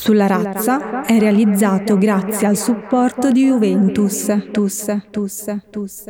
sulla razza è realizzato grazie al supporto di Juventus. Tus, tus, tus,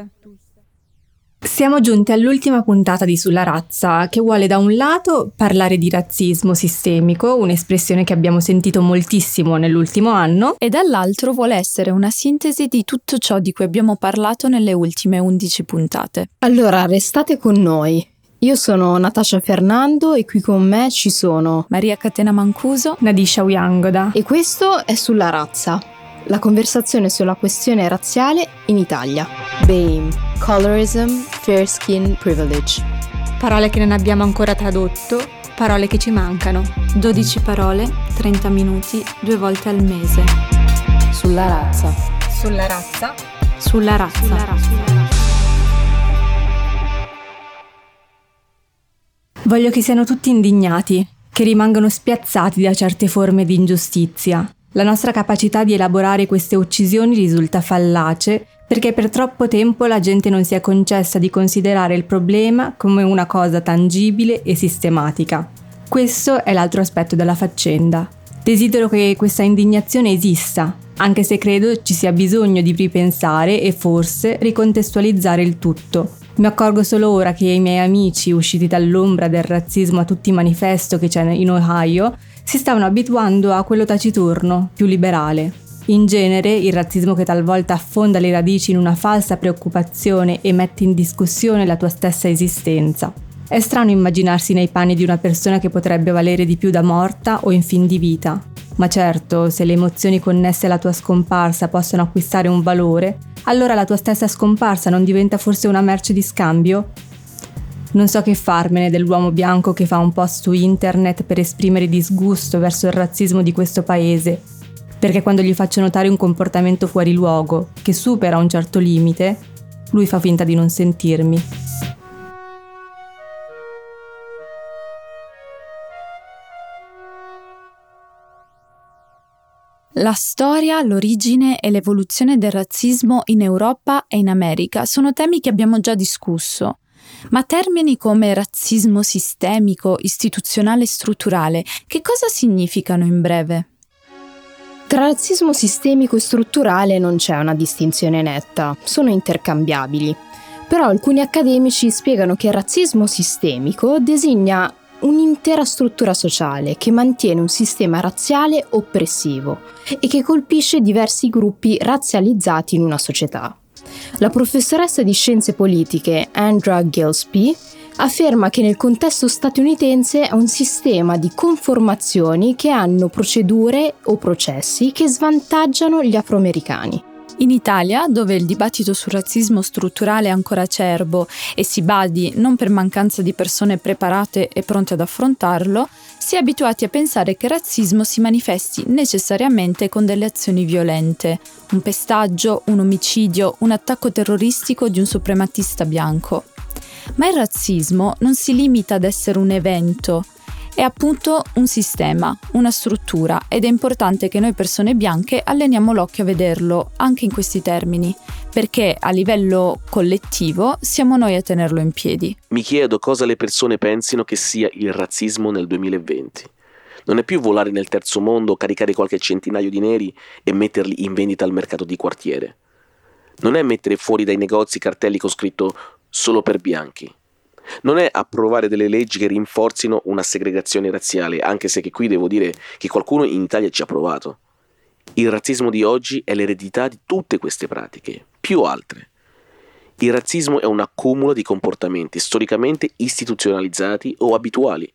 siamo giunti all'ultima puntata di Sulla razza, che vuole da un lato parlare di razzismo sistemico, un'espressione che abbiamo sentito moltissimo nell'ultimo anno, e dall'altro vuole essere una sintesi di tutto ciò di cui abbiamo parlato nelle ultime 11 puntate. Allora, restate con noi. Io sono Natascia Fernando e qui con me ci sono Maria Catena Mancuso, Nadisha Uyangoda e questo è Sulla razza, la conversazione sulla questione razziale in Italia. BAME, Colorism, Fair Skin Privilege. Parole che non abbiamo ancora tradotto, parole che ci mancano. 12 parole, 30 minuti, due volte al mese. Sulla razza. Sulla razza. Sulla razza. Sulla razza. Voglio che siano tutti indignati, che rimangano spiazzati da certe forme di ingiustizia. La nostra capacità di elaborare queste uccisioni risulta fallace perché per troppo tempo la gente non si è concessa di considerare il problema come una cosa tangibile e sistematica. Questo è l'altro aspetto della faccenda. Desidero che questa indignazione esista, anche se credo ci sia bisogno di ripensare e forse ricontestualizzare il tutto, mi accorgo solo ora che i miei amici, usciti dall'ombra del razzismo a tutti i manifesto che c'è in Ohio, si stavano abituando a quello taciturno, più liberale. In genere, il razzismo che talvolta affonda le radici in una falsa preoccupazione e mette in discussione la tua stessa esistenza. È strano immaginarsi nei panni di una persona che potrebbe valere di più da morta o in fin di vita. Ma certo, se le emozioni connesse alla tua scomparsa possono acquistare un valore, allora la tua stessa scomparsa non diventa forse una merce di scambio? Non so che farmene dell'uomo bianco che fa un post su internet per esprimere disgusto verso il razzismo di questo paese, perché quando gli faccio notare un comportamento fuori luogo, che supera un certo limite, lui fa finta di non sentirmi. La storia, l'origine e l'evoluzione del razzismo in Europa e in America sono temi che abbiamo già discusso. Ma termini come razzismo sistemico, istituzionale e strutturale, che cosa significano in breve? Tra razzismo sistemico e strutturale non c'è una distinzione netta, sono intercambiabili. Però alcuni accademici spiegano che il razzismo sistemico designa un'intera struttura sociale che mantiene un sistema razziale oppressivo e che colpisce diversi gruppi razzializzati in una società. La professoressa di scienze politiche Andra Gillespie afferma che nel contesto statunitense è un sistema di conformazioni che hanno procedure o processi che svantaggiano gli afroamericani. In Italia, dove il dibattito sul razzismo strutturale è ancora acerbo e si badi non per mancanza di persone preparate e pronte ad affrontarlo, si è abituati a pensare che il razzismo si manifesti necessariamente con delle azioni violente, un pestaggio, un omicidio, un attacco terroristico di un suprematista bianco. Ma il razzismo non si limita ad essere un evento, è appunto un sistema, una struttura ed è importante che noi persone bianche alleniamo l'occhio a vederlo anche in questi termini, perché a livello collettivo siamo noi a tenerlo in piedi. Mi chiedo cosa le persone pensino che sia il razzismo nel 2020. Non è più volare nel terzo mondo, caricare qualche centinaio di neri e metterli in vendita al mercato di quartiere. Non è mettere fuori dai negozi cartelli con scritto solo per bianchi non è approvare delle leggi che rinforzino una segregazione razziale, anche se qui devo dire che qualcuno in Italia ci ha provato. Il razzismo di oggi è l'eredità di tutte queste pratiche, più altre. Il razzismo è un accumulo di comportamenti storicamente istituzionalizzati o abituali,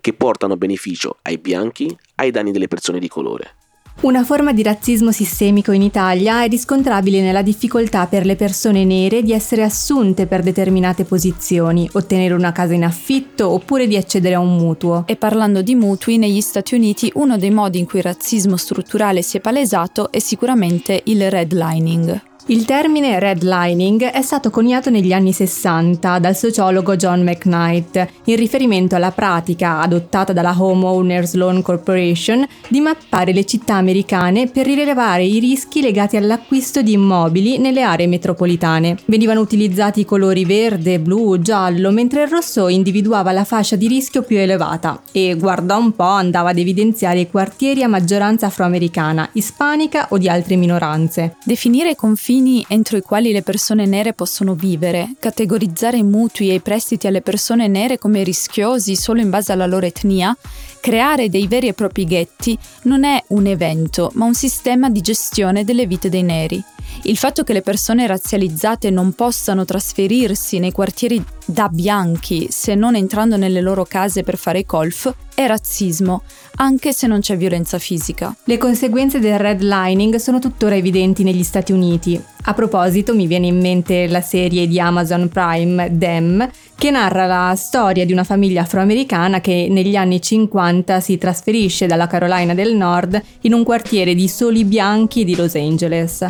che portano beneficio ai bianchi ai danni delle persone di colore. Una forma di razzismo sistemico in Italia è riscontrabile nella difficoltà per le persone nere di essere assunte per determinate posizioni, ottenere una casa in affitto oppure di accedere a un mutuo. E parlando di mutui, negli Stati Uniti uno dei modi in cui il razzismo strutturale si è palesato è sicuramente il redlining. Il termine redlining è stato coniato negli anni 60 dal sociologo John McKnight in riferimento alla pratica adottata dalla Home Owners Loan Corporation di mappare le città americane per rilevare i rischi legati all'acquisto di immobili nelle aree metropolitane. Venivano utilizzati i colori verde, blu, giallo, mentre il rosso individuava la fascia di rischio più elevata e guarda un po' andava ad evidenziare i quartieri a maggioranza afroamericana, ispanica o di altre minoranze. Definire confini confini entro i quali le persone nere possono vivere, categorizzare i mutui e i prestiti alle persone nere come rischiosi solo in base alla loro etnia, creare dei veri e propri ghetti non è un evento, ma un sistema di gestione delle vite dei neri. Il fatto che le persone razzializzate non possano trasferirsi nei quartieri da bianchi se non entrando nelle loro case per fare golf è razzismo, anche se non c'è violenza fisica. Le conseguenze del redlining sono tuttora evidenti negli Stati Uniti. A proposito, mi viene in mente la serie di Amazon Prime Dem, che narra la storia di una famiglia afroamericana che negli anni 50 si trasferisce dalla Carolina del Nord in un quartiere di soli bianchi di Los Angeles.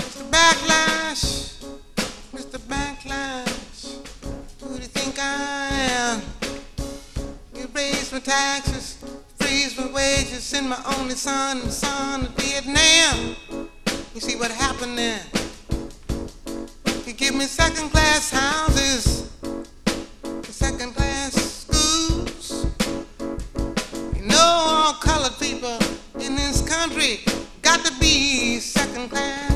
taxes, freeze my wages, send my only son, son to Vietnam. You see what happened there? He give me second class houses, colored people in this country. Got to be second class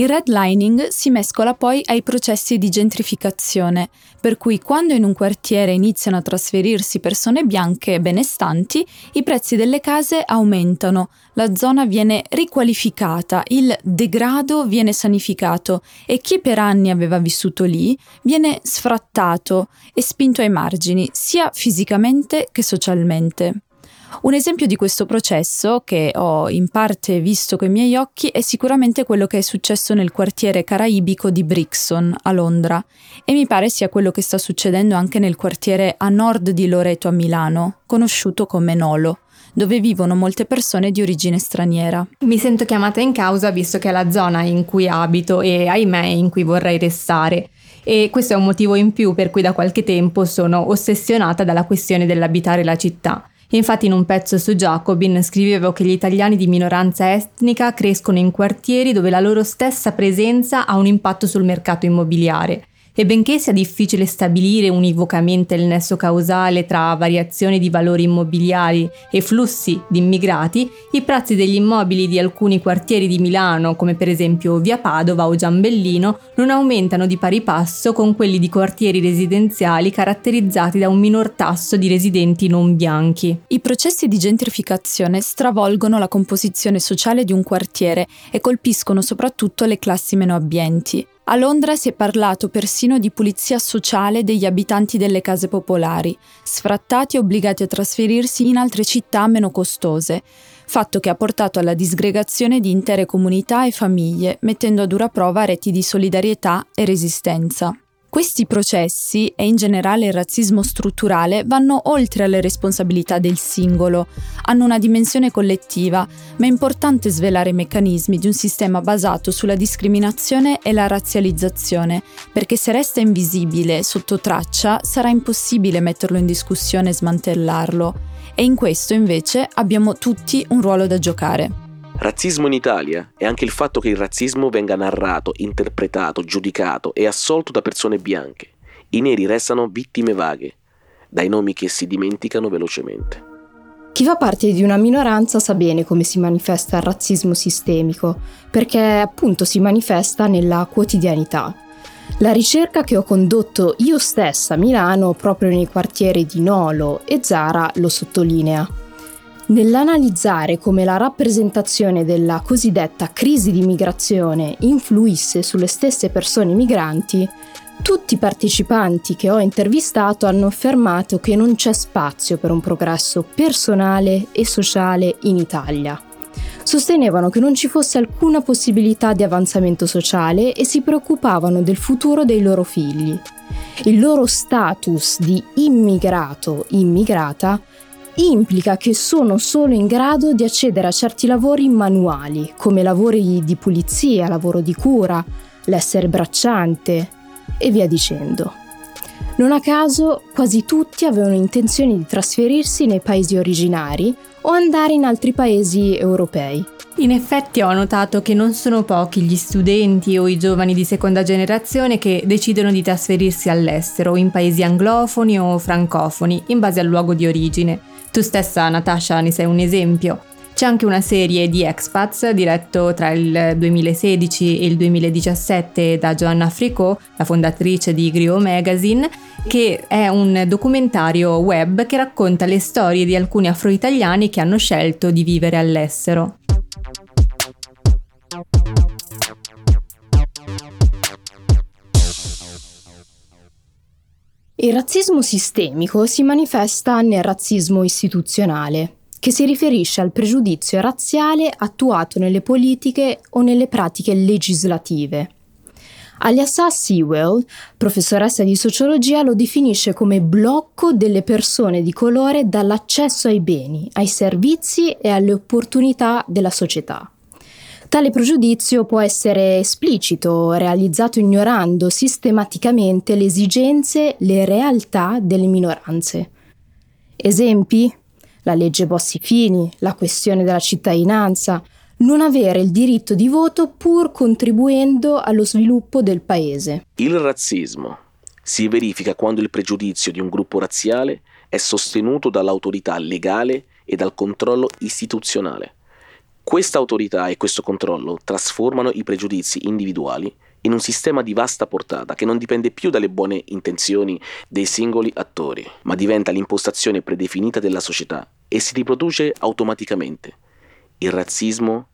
Il redlining si mescola poi ai processi di gentrificazione, per cui quando in un quartiere iniziano a trasferirsi persone bianche e benestanti, i prezzi delle case aumentano, la zona viene riqualificata, il degrado viene sanificato e chi per anni aveva vissuto lì viene sfrattato e spinto ai margini, sia fisicamente che socialmente. Un esempio di questo processo, che ho in parte visto coi miei occhi, è sicuramente quello che è successo nel quartiere caraibico di Brixton, a Londra, e mi pare sia quello che sta succedendo anche nel quartiere a nord di Loreto a Milano, conosciuto come Nolo dove vivono molte persone di origine straniera. Mi sento chiamata in causa visto che è la zona in cui abito e ahimè in cui vorrei restare. E questo è un motivo in più per cui da qualche tempo sono ossessionata dalla questione dell'abitare la città. Infatti in un pezzo su Jacobin scrivevo che gli italiani di minoranza etnica crescono in quartieri dove la loro stessa presenza ha un impatto sul mercato immobiliare e benché sia difficile stabilire univocamente il nesso causale tra variazioni di valori immobiliari e flussi di immigrati, i prezzi degli immobili di alcuni quartieri di Milano, come per esempio Via Padova o Giambellino, non aumentano di pari passo con quelli di quartieri residenziali caratterizzati da un minor tasso di residenti non bianchi. I processi di gentrificazione stravolgono la composizione sociale di un quartiere e colpiscono soprattutto le classi meno abbienti. A Londra si è parlato persino di pulizia sociale degli abitanti delle case popolari, sfrattati e obbligati a trasferirsi in altre città meno costose, fatto che ha portato alla disgregazione di intere comunità e famiglie, mettendo a dura prova reti di solidarietà e resistenza. Questi processi e in generale il razzismo strutturale vanno oltre alle responsabilità del singolo, hanno una dimensione collettiva, ma è importante svelare i meccanismi di un sistema basato sulla discriminazione e la razzializzazione, perché se resta invisibile, sotto traccia, sarà impossibile metterlo in discussione e smantellarlo. E in questo invece abbiamo tutti un ruolo da giocare. Razzismo in Italia è anche il fatto che il razzismo venga narrato, interpretato, giudicato e assolto da persone bianche. I neri restano vittime vaghe, dai nomi che si dimenticano velocemente. Chi fa parte di una minoranza sa bene come si manifesta il razzismo sistemico, perché appunto si manifesta nella quotidianità. La ricerca che ho condotto io stessa a Milano, proprio nei quartieri di Nolo e Zara, lo sottolinea. Nell'analizzare come la rappresentazione della cosiddetta crisi di migrazione influisse sulle stesse persone migranti, tutti i partecipanti che ho intervistato hanno affermato che non c'è spazio per un progresso personale e sociale in Italia. Sostenevano che non ci fosse alcuna possibilità di avanzamento sociale e si preoccupavano del futuro dei loro figli. Il loro status di immigrato, immigrata, implica che sono solo in grado di accedere a certi lavori manuali, come lavori di pulizia, lavoro di cura, l'essere bracciante e via dicendo. Non a caso, quasi tutti avevano intenzione di trasferirsi nei paesi originari o andare in altri paesi europei. In effetti ho notato che non sono pochi gli studenti o i giovani di seconda generazione che decidono di trasferirsi all'estero, in paesi anglofoni o francofoni, in base al luogo di origine. Tu stessa, Natasha, ne sei un esempio. C'è anche una serie di expats diretto tra il 2016 e il 2017 da Joanna Fricot, la fondatrice di Griot Magazine, che è un documentario web che racconta le storie di alcuni afro-italiani che hanno scelto di vivere all'estero. Il razzismo sistemico si manifesta nel razzismo istituzionale, che si riferisce al pregiudizio razziale attuato nelle politiche o nelle pratiche legislative. Aliassa Sewell, professoressa di sociologia, lo definisce come blocco delle persone di colore dall'accesso ai beni, ai servizi e alle opportunità della società. Tale pregiudizio può essere esplicito, realizzato ignorando sistematicamente le esigenze, le realtà delle minoranze. Esempi? La legge Bossi-Fini, la questione della cittadinanza, non avere il diritto di voto pur contribuendo allo sviluppo del paese. Il razzismo si verifica quando il pregiudizio di un gruppo razziale è sostenuto dall'autorità legale e dal controllo istituzionale. Questa autorità e questo controllo trasformano i pregiudizi individuali in un sistema di vasta portata che non dipende più dalle buone intenzioni dei singoli attori, ma diventa l'impostazione predefinita della società e si riproduce automaticamente. Il razzismo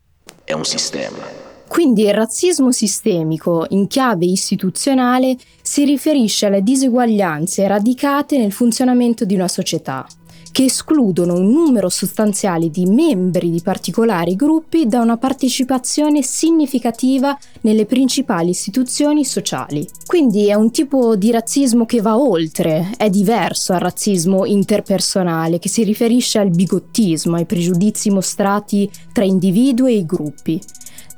è un sistema. Quindi il razzismo sistemico in chiave istituzionale si riferisce alle diseguaglianze radicate nel funzionamento di una società, che escludono un numero sostanziale di membri di particolari gruppi da una partecipazione significativa nelle principali istituzioni sociali. Quindi è un tipo di razzismo che va oltre, è diverso dal razzismo interpersonale che si riferisce al bigottismo, ai pregiudizi mostrati tra individui e gruppi.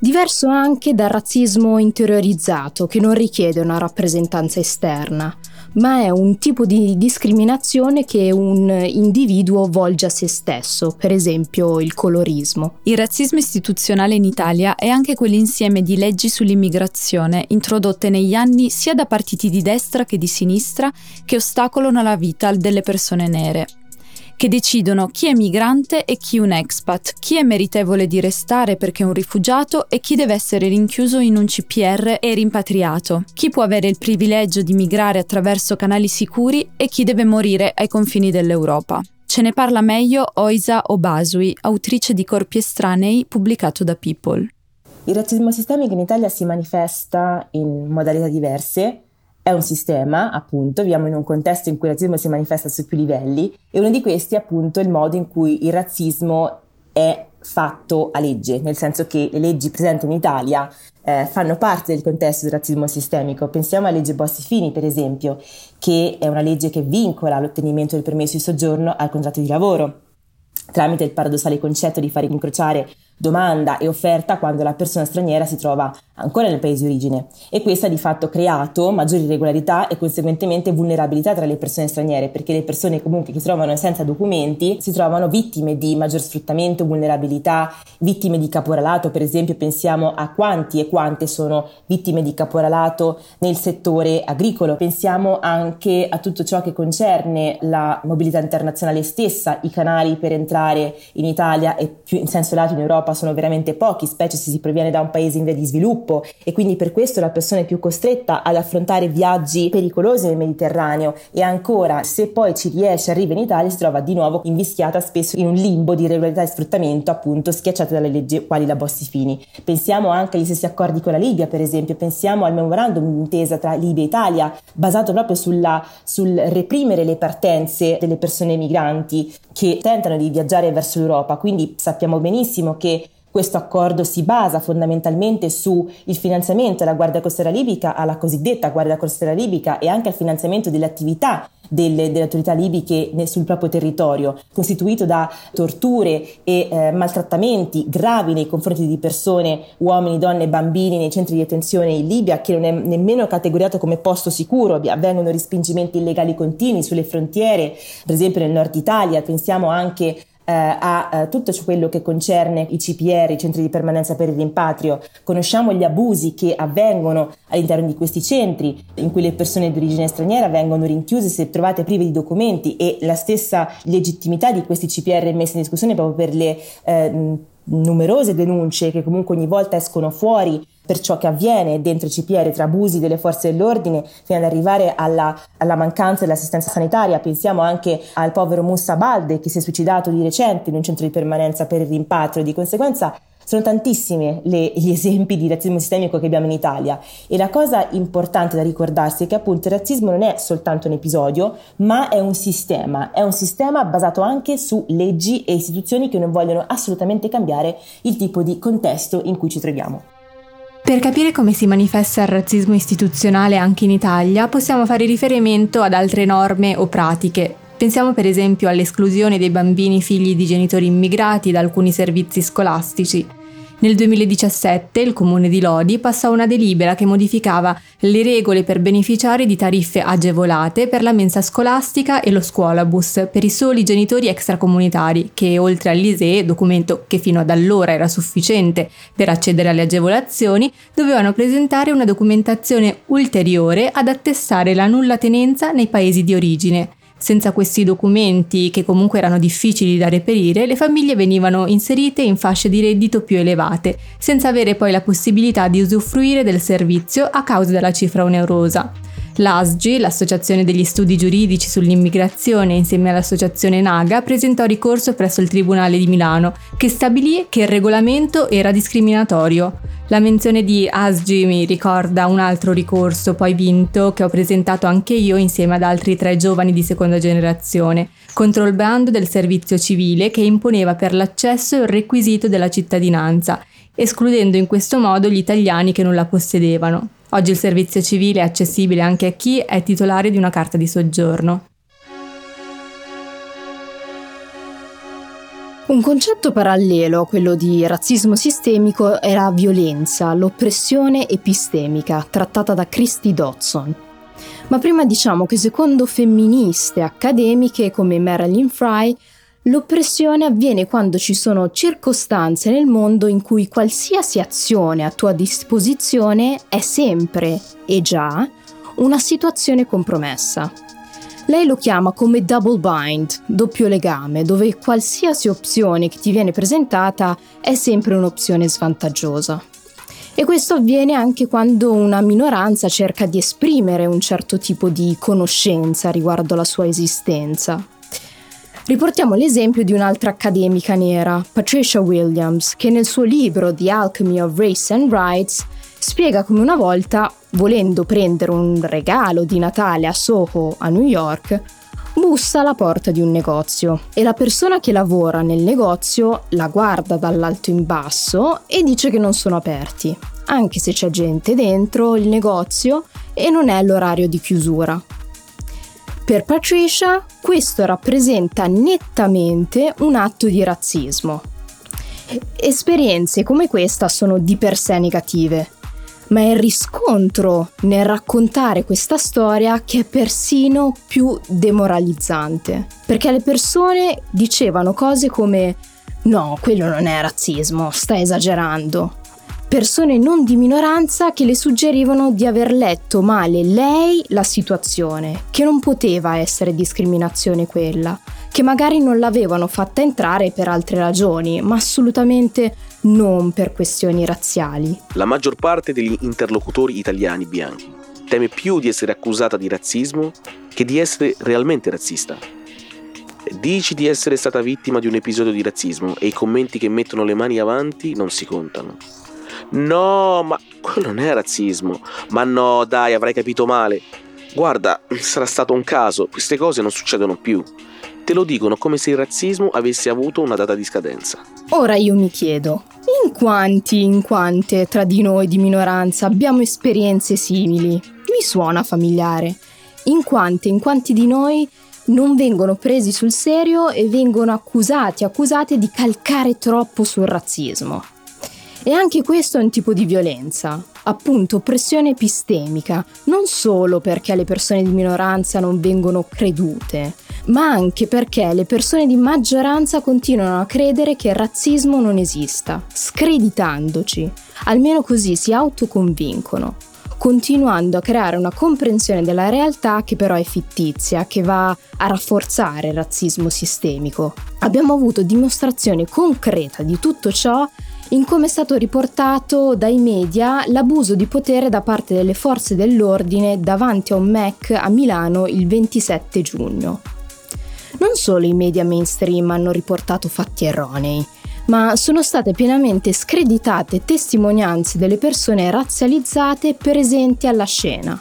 Diverso anche dal razzismo interiorizzato che non richiede una rappresentanza esterna, ma è un tipo di discriminazione che un individuo volge a se stesso, per esempio il colorismo. Il razzismo istituzionale in Italia è anche quell'insieme di leggi sull'immigrazione introdotte negli anni sia da partiti di destra che di sinistra che ostacolano la vita delle persone nere che decidono chi è migrante e chi un expat, chi è meritevole di restare perché è un rifugiato e chi deve essere rinchiuso in un CPR e rimpatriato, chi può avere il privilegio di migrare attraverso canali sicuri e chi deve morire ai confini dell'Europa. Ce ne parla meglio Oisa Obasui, autrice di Corpi estranei, pubblicato da People. Il razzismo sistemico in Italia si manifesta in modalità diverse è un sistema, appunto, viviamo in un contesto in cui il razzismo si manifesta su più livelli e uno di questi è appunto il modo in cui il razzismo è fatto a legge, nel senso che le leggi presenti in Italia eh, fanno parte del contesto del razzismo sistemico. Pensiamo alla legge Bossi-Fini, per esempio, che è una legge che vincola l'ottenimento del permesso di soggiorno al contratto di lavoro, tramite il paradossale concetto di fare incrociare domanda e offerta quando la persona straniera si trova ancora nel paese di origine. E questo ha di fatto creato maggiori irregolarità e conseguentemente vulnerabilità tra le persone straniere perché le persone comunque che si trovano senza documenti si trovano vittime di maggior sfruttamento, vulnerabilità, vittime di caporalato, per esempio pensiamo a quanti e quante sono vittime di caporalato nel settore agricolo, pensiamo anche a tutto ciò che concerne la mobilità internazionale stessa, i canali per entrare in Italia e più in senso lato in Europa Europa sono veramente pochi, specie se si proviene da un paese in via di sviluppo. E quindi per questo la persona è più costretta ad affrontare viaggi pericolosi nel Mediterraneo. E ancora se poi ci riesce, arriva in Italia si trova di nuovo invischiata spesso in un limbo di irregolarità e sfruttamento appunto schiacciate dalle leggi quali la Bossi-Fini. Pensiamo anche agli stessi accordi con la Libia per esempio, pensiamo al memorandum d'intesa tra Libia e Italia basato proprio sulla, sul reprimere le partenze delle persone migranti che tentano di viaggiare verso l'Europa, quindi sappiamo benissimo che Questo accordo si basa fondamentalmente sul finanziamento alla Guardia Costiera Libica, alla cosiddetta Guardia Costiera Libica e anche al finanziamento delle attività delle, delle, autorità libiche sul proprio territorio, costituito da torture e eh, maltrattamenti gravi nei confronti di persone, uomini, donne e bambini nei centri di detenzione in Libia, che non è nemmeno categoriato come posto sicuro, avvengono respingimenti illegali continui sulle frontiere, per esempio nel nord Italia, pensiamo anche a eh, tutto quello che concerne i CPR, i centri di permanenza per il rimpatrio, conosciamo gli abusi che avvengono all'interno di questi centri in cui le persone di origine straniera vengono rinchiuse se trovate prive di documenti e la stessa legittimità di questi CPR è messa in discussione proprio per le eh, numerose denunce che comunque ogni volta escono fuori per ciò che avviene dentro i CPR tra abusi delle forze dell'ordine fino ad arrivare alla, alla mancanza dell'assistenza sanitaria. Pensiamo anche al povero Mussa Balde che si è suicidato di recente in un centro di permanenza per il rimpatrio. Di conseguenza sono tantissimi gli esempi di razzismo sistemico che abbiamo in Italia e la cosa importante da ricordarsi è che appunto il razzismo non è soltanto un episodio, ma è un sistema, è un sistema basato anche su leggi e istituzioni che non vogliono assolutamente cambiare il tipo di contesto in cui ci troviamo. Per capire come si manifesta il razzismo istituzionale anche in Italia, possiamo fare riferimento ad altre norme o pratiche. Pensiamo per esempio all'esclusione dei bambini figli di genitori immigrati da alcuni servizi scolastici, nel 2017 il comune di Lodi passò una delibera che modificava le regole per beneficiare di tariffe agevolate per la mensa scolastica e lo scuolabus per i soli genitori extracomunitari che oltre all'ISEE, documento che fino ad allora era sufficiente per accedere alle agevolazioni, dovevano presentare una documentazione ulteriore ad attestare la nulla tenenza nei paesi di origine. Senza questi documenti, che comunque erano difficili da reperire, le famiglie venivano inserite in fasce di reddito più elevate, senza avere poi la possibilità di usufruire del servizio a causa della cifra onerosa. L'ASGI, l'Associazione degli Studi Giuridici sull'Immigrazione, insieme all'Associazione Naga, presentò ricorso presso il Tribunale di Milano, che stabilì che il regolamento era discriminatorio. La menzione di ASGI mi ricorda un altro ricorso poi vinto che ho presentato anche io insieme ad altri tre giovani di seconda generazione, contro il bando del servizio civile che imponeva per l'accesso il requisito della cittadinanza, escludendo in questo modo gli italiani che non la possedevano. Oggi il servizio civile è accessibile anche a chi è titolare di una carta di soggiorno. Un concetto parallelo a quello di razzismo sistemico è la violenza, l'oppressione epistemica, trattata da Christy Dodson. Ma prima diciamo che secondo femministe accademiche come Marilyn Fry, L'oppressione avviene quando ci sono circostanze nel mondo in cui qualsiasi azione a tua disposizione è sempre e già una situazione compromessa. Lei lo chiama come double bind, doppio legame, dove qualsiasi opzione che ti viene presentata è sempre un'opzione svantaggiosa. E questo avviene anche quando una minoranza cerca di esprimere un certo tipo di conoscenza riguardo la sua esistenza. Riportiamo l'esempio di un'altra accademica nera, Patricia Williams, che nel suo libro The Alchemy of Race and Rights spiega come una volta, volendo prendere un regalo di Natale a Soho, a New York, bussa alla porta di un negozio e la persona che lavora nel negozio la guarda dall'alto in basso e dice che non sono aperti, anche se c'è gente dentro il negozio e non è l'orario di chiusura. Per Patricia questo rappresenta nettamente un atto di razzismo. Esperienze come questa sono di per sé negative, ma è il riscontro nel raccontare questa storia che è persino più demoralizzante, perché le persone dicevano cose come no, quello non è razzismo, sta esagerando, persone non di minoranza che le suggerivano di aver letto male lei la situazione, che non poteva essere discriminazione quella, che magari non l'avevano fatta entrare per altre ragioni, ma assolutamente non per questioni razziali. La maggior parte degli interlocutori italiani bianchi teme più di essere accusata di razzismo che di essere realmente razzista. Dici di essere stata vittima di un episodio di razzismo e i commenti che mettono le mani avanti non si contano. No, ma quello non è razzismo. Ma no, dai, avrai capito male. Guarda, sarà stato un caso, queste cose non succedono più. te lo dicono come se il razzismo avesse avuto una data di scadenza. Ora io mi chiedo, in quanti, in quante tra di noi di minoranza abbiamo esperienze simili? Mi suona familiare. In quante, in quanti di noi non vengono presi sul serio e vengono accusati, accusate di calcare troppo sul razzismo. E anche questo è un tipo di violenza, appunto pressione epistemica, non solo perché le persone di minoranza non vengono credute, ma anche perché le persone di maggioranza continuano a credere che il razzismo non esista, screditandoci, almeno così si autoconvincono continuando a creare una comprensione della realtà che però è fittizia, che va a rafforzare il razzismo sistemico. Abbiamo avuto dimostrazione concreta di tutto ciò in come è stato riportato dai media l'abuso di potere da parte delle forze dell'ordine davanti a un MEC a Milano il 27 giugno. Non solo i media mainstream hanno riportato fatti erronei, ma sono state pienamente screditate testimonianze delle persone razzializzate presenti alla scena,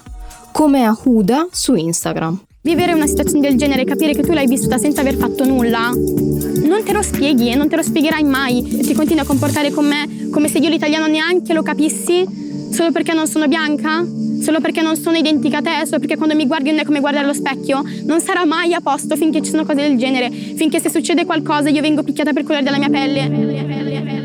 come a Huda su Instagram. Vivere una situazione del genere, capire che tu l'hai vissuta senza aver fatto nulla, non te lo spieghi e non te lo spiegherai mai. Ti continui a comportare con me come se io l'italiano neanche lo capissi, solo perché non sono bianca? Solo perché non sono identica a te, solo perché quando mi guardi non è come guardare allo specchio, non sarà mai a posto finché ci sono cose del genere, finché se succede qualcosa io vengo picchiata per colore della mia pelle.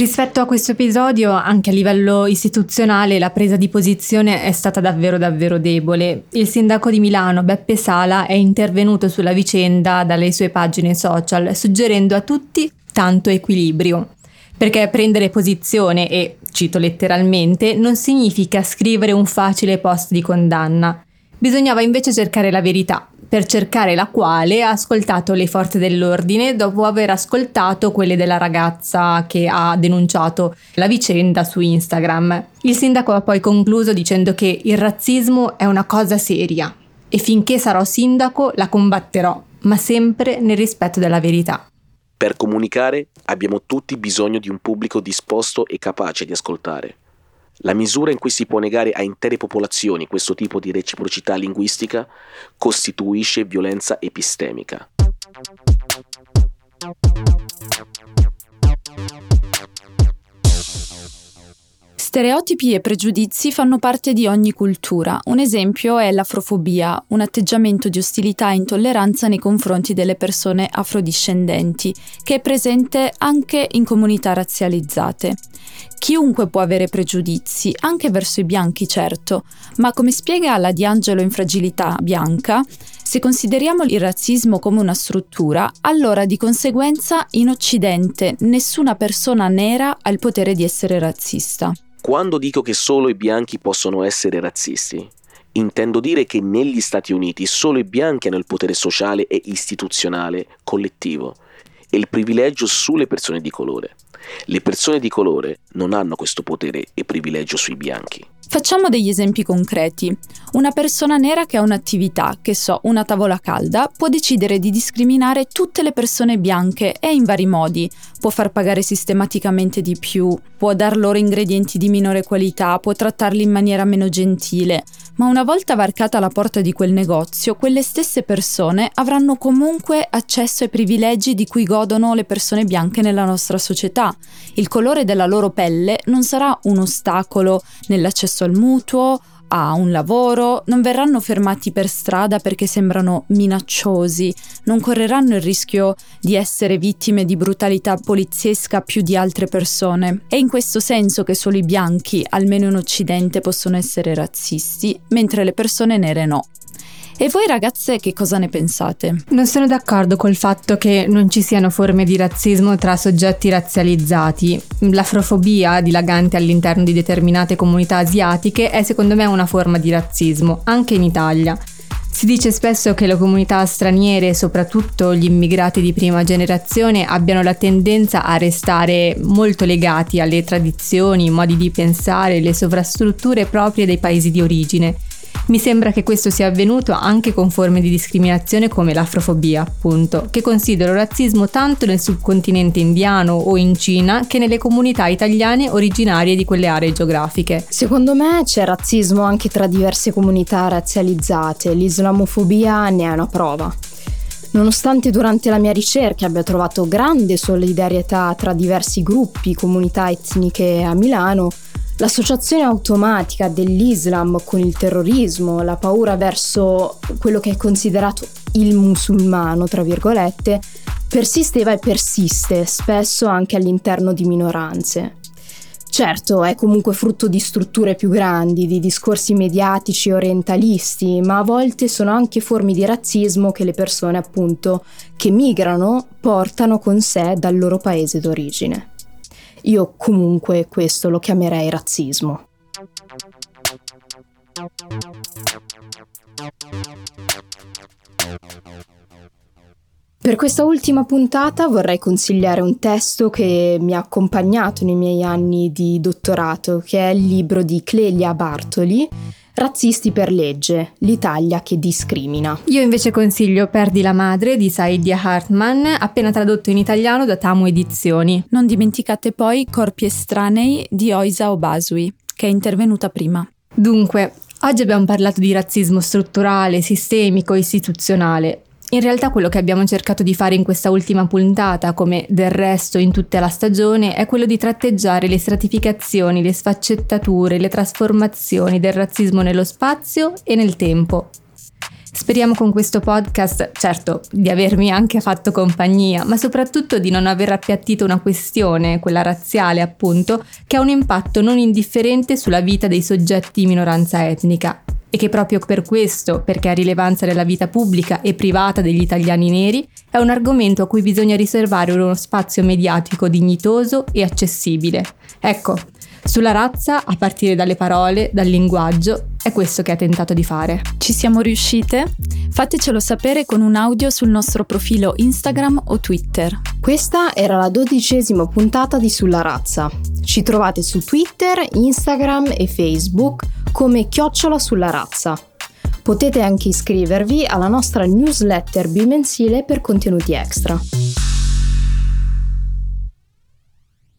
Rispetto a questo episodio, anche a livello istituzionale, la presa di posizione è stata davvero davvero debole. Il sindaco di Milano, Beppe Sala, è intervenuto sulla vicenda dalle sue pagine social, suggerendo a tutti tanto equilibrio. Perché prendere posizione e cito letteralmente, non significa scrivere un facile post di condanna. Bisognava invece cercare la verità, per cercare la quale ha ascoltato le forze dell'ordine dopo aver ascoltato quelle della ragazza che ha denunciato la vicenda su Instagram. Il sindaco ha poi concluso dicendo che il razzismo è una cosa seria e finché sarò sindaco la combatterò, ma sempre nel rispetto della verità. Per comunicare abbiamo tutti bisogno di un pubblico disposto e capace di ascoltare. La misura in cui si può negare a intere popolazioni questo tipo di reciprocità linguistica costituisce violenza epistemica. Stereotipi e pregiudizi fanno parte di ogni cultura. Un esempio è l'afrofobia, un atteggiamento di ostilità e intolleranza nei confronti delle persone afrodiscendenti, che è presente anche in comunità razzializzate. Chiunque può avere pregiudizi, anche verso i bianchi certo, ma come spiega la D'Angelo in Fragilità Bianca, se consideriamo il razzismo come una struttura, allora di conseguenza in Occidente nessuna persona nera ha il potere di essere razzista. Quando dico che solo i bianchi possono essere razzisti, intendo dire che negli Stati Uniti solo i bianchi hanno il potere sociale e istituzionale collettivo e il privilegio sulle persone di colore. Le persone di colore non hanno questo potere e privilegio sui bianchi. Facciamo degli esempi concreti. Una persona nera che ha un'attività, che so, una tavola calda, può decidere di discriminare tutte le persone bianche e in vari modi. Può far pagare sistematicamente di più, può dar loro ingredienti di minore qualità, può trattarli in maniera meno gentile. Ma una volta varcata la porta di quel negozio, quelle stesse persone avranno comunque accesso ai privilegi di cui godono le persone bianche nella nostra società. Il colore della loro pelle non sarà un ostacolo nell'accesso accesso al mutuo, a un lavoro, non verranno fermati per strada perché sembrano minacciosi, non correranno il rischio di essere vittime di brutalità poliziesca più di altre persone. È in questo senso che solo i bianchi, almeno in Occidente, possono essere razzisti, mentre le persone nere no. E voi ragazze che cosa ne pensate? Non sono d'accordo col fatto che non ci siano forme di razzismo tra soggetti razzializzati. L'afrofobia dilagante all'interno di determinate comunità asiatiche è secondo me una forma di razzismo, anche in Italia. Si dice spesso che le comunità straniere, soprattutto gli immigrati di prima generazione, abbiano la tendenza a restare molto legati alle tradizioni, modi di pensare, le sovrastrutture proprie dei paesi di origine mi sembra che questo sia avvenuto anche con forme di discriminazione come l'afrofobia, appunto, che considero razzismo tanto nel subcontinente indiano o in Cina che nelle comunità italiane originarie di quelle aree geografiche. Secondo me c'è razzismo anche tra diverse comunità razzializzate, l'islamofobia ne è una prova. Nonostante durante la mia ricerca abbia trovato grande solidarietà tra diversi gruppi, comunità etniche a Milano, l'associazione automatica dell'Islam con il terrorismo, la paura verso quello che è considerato il musulmano, tra virgolette, persisteva e persiste, spesso anche all'interno di minoranze. Certo, è comunque frutto di strutture più grandi, di discorsi mediatici orientalisti, ma a volte sono anche forme di razzismo che le persone, appunto, che migrano portano con sé dal loro paese d'origine. Io comunque questo lo chiamerei razzismo. Per questa ultima puntata vorrei consigliare un testo che mi ha accompagnato nei miei anni di dottorato, che è il libro di Clelia Bartoli, Razzisti per legge, l'Italia che discrimina. Io invece consiglio Perdi la madre di Saidia Hartman, appena tradotto in italiano da Tamu Edizioni. Non dimenticate poi Corpi estranei di Oisa Obasui, che è intervenuta prima. Dunque, oggi abbiamo parlato di razzismo strutturale, sistemico, istituzionale in realtà quello che abbiamo cercato di fare in questa ultima puntata, come del resto in tutta la stagione, è quello di tratteggiare le stratificazioni, le sfaccettature, le trasformazioni del razzismo nello spazio e nel tempo. Speriamo con questo podcast, certo, di avermi anche fatto compagnia, ma soprattutto di non aver appiattito una questione, quella razziale appunto, che ha un impatto non indifferente sulla vita dei soggetti di minoranza etnica e che proprio per questo, perché ha rilevanza nella vita pubblica e privata degli italiani neri, è un argomento a cui bisogna riservare uno spazio mediatico dignitoso e accessibile. Ecco, sulla razza, a partire dalle parole, dal linguaggio, è questo che ha tentato di fare. Ci siamo riuscite? Fatecelo sapere con un audio sul nostro profilo Instagram o Twitter. Questa era la dodicesima puntata di Sulla razza. Ci trovate su Twitter, Instagram e Facebook come Chiocciola sulla razza. Potete anche iscrivervi alla nostra newsletter bimensile per contenuti extra.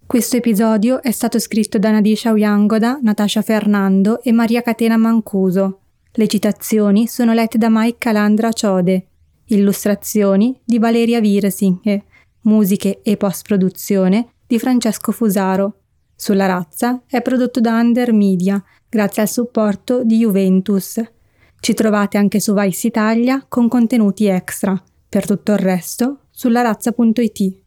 Questo episodio è stato scritto da Nadisha Uyangoda, Natasha Fernando e Maria Catena Mancuso. Le citazioni sono lette da Mike Calandra Ciode. Illustrazioni di Valeria Virsinghe. Musiche e post-produzione di Francesco Fusaro. Sulla razza è prodotto da Under Media, grazie al supporto di Juventus. Ci trovate anche su Vice Italia con contenuti extra. Per tutto il resto, sulla razza.it.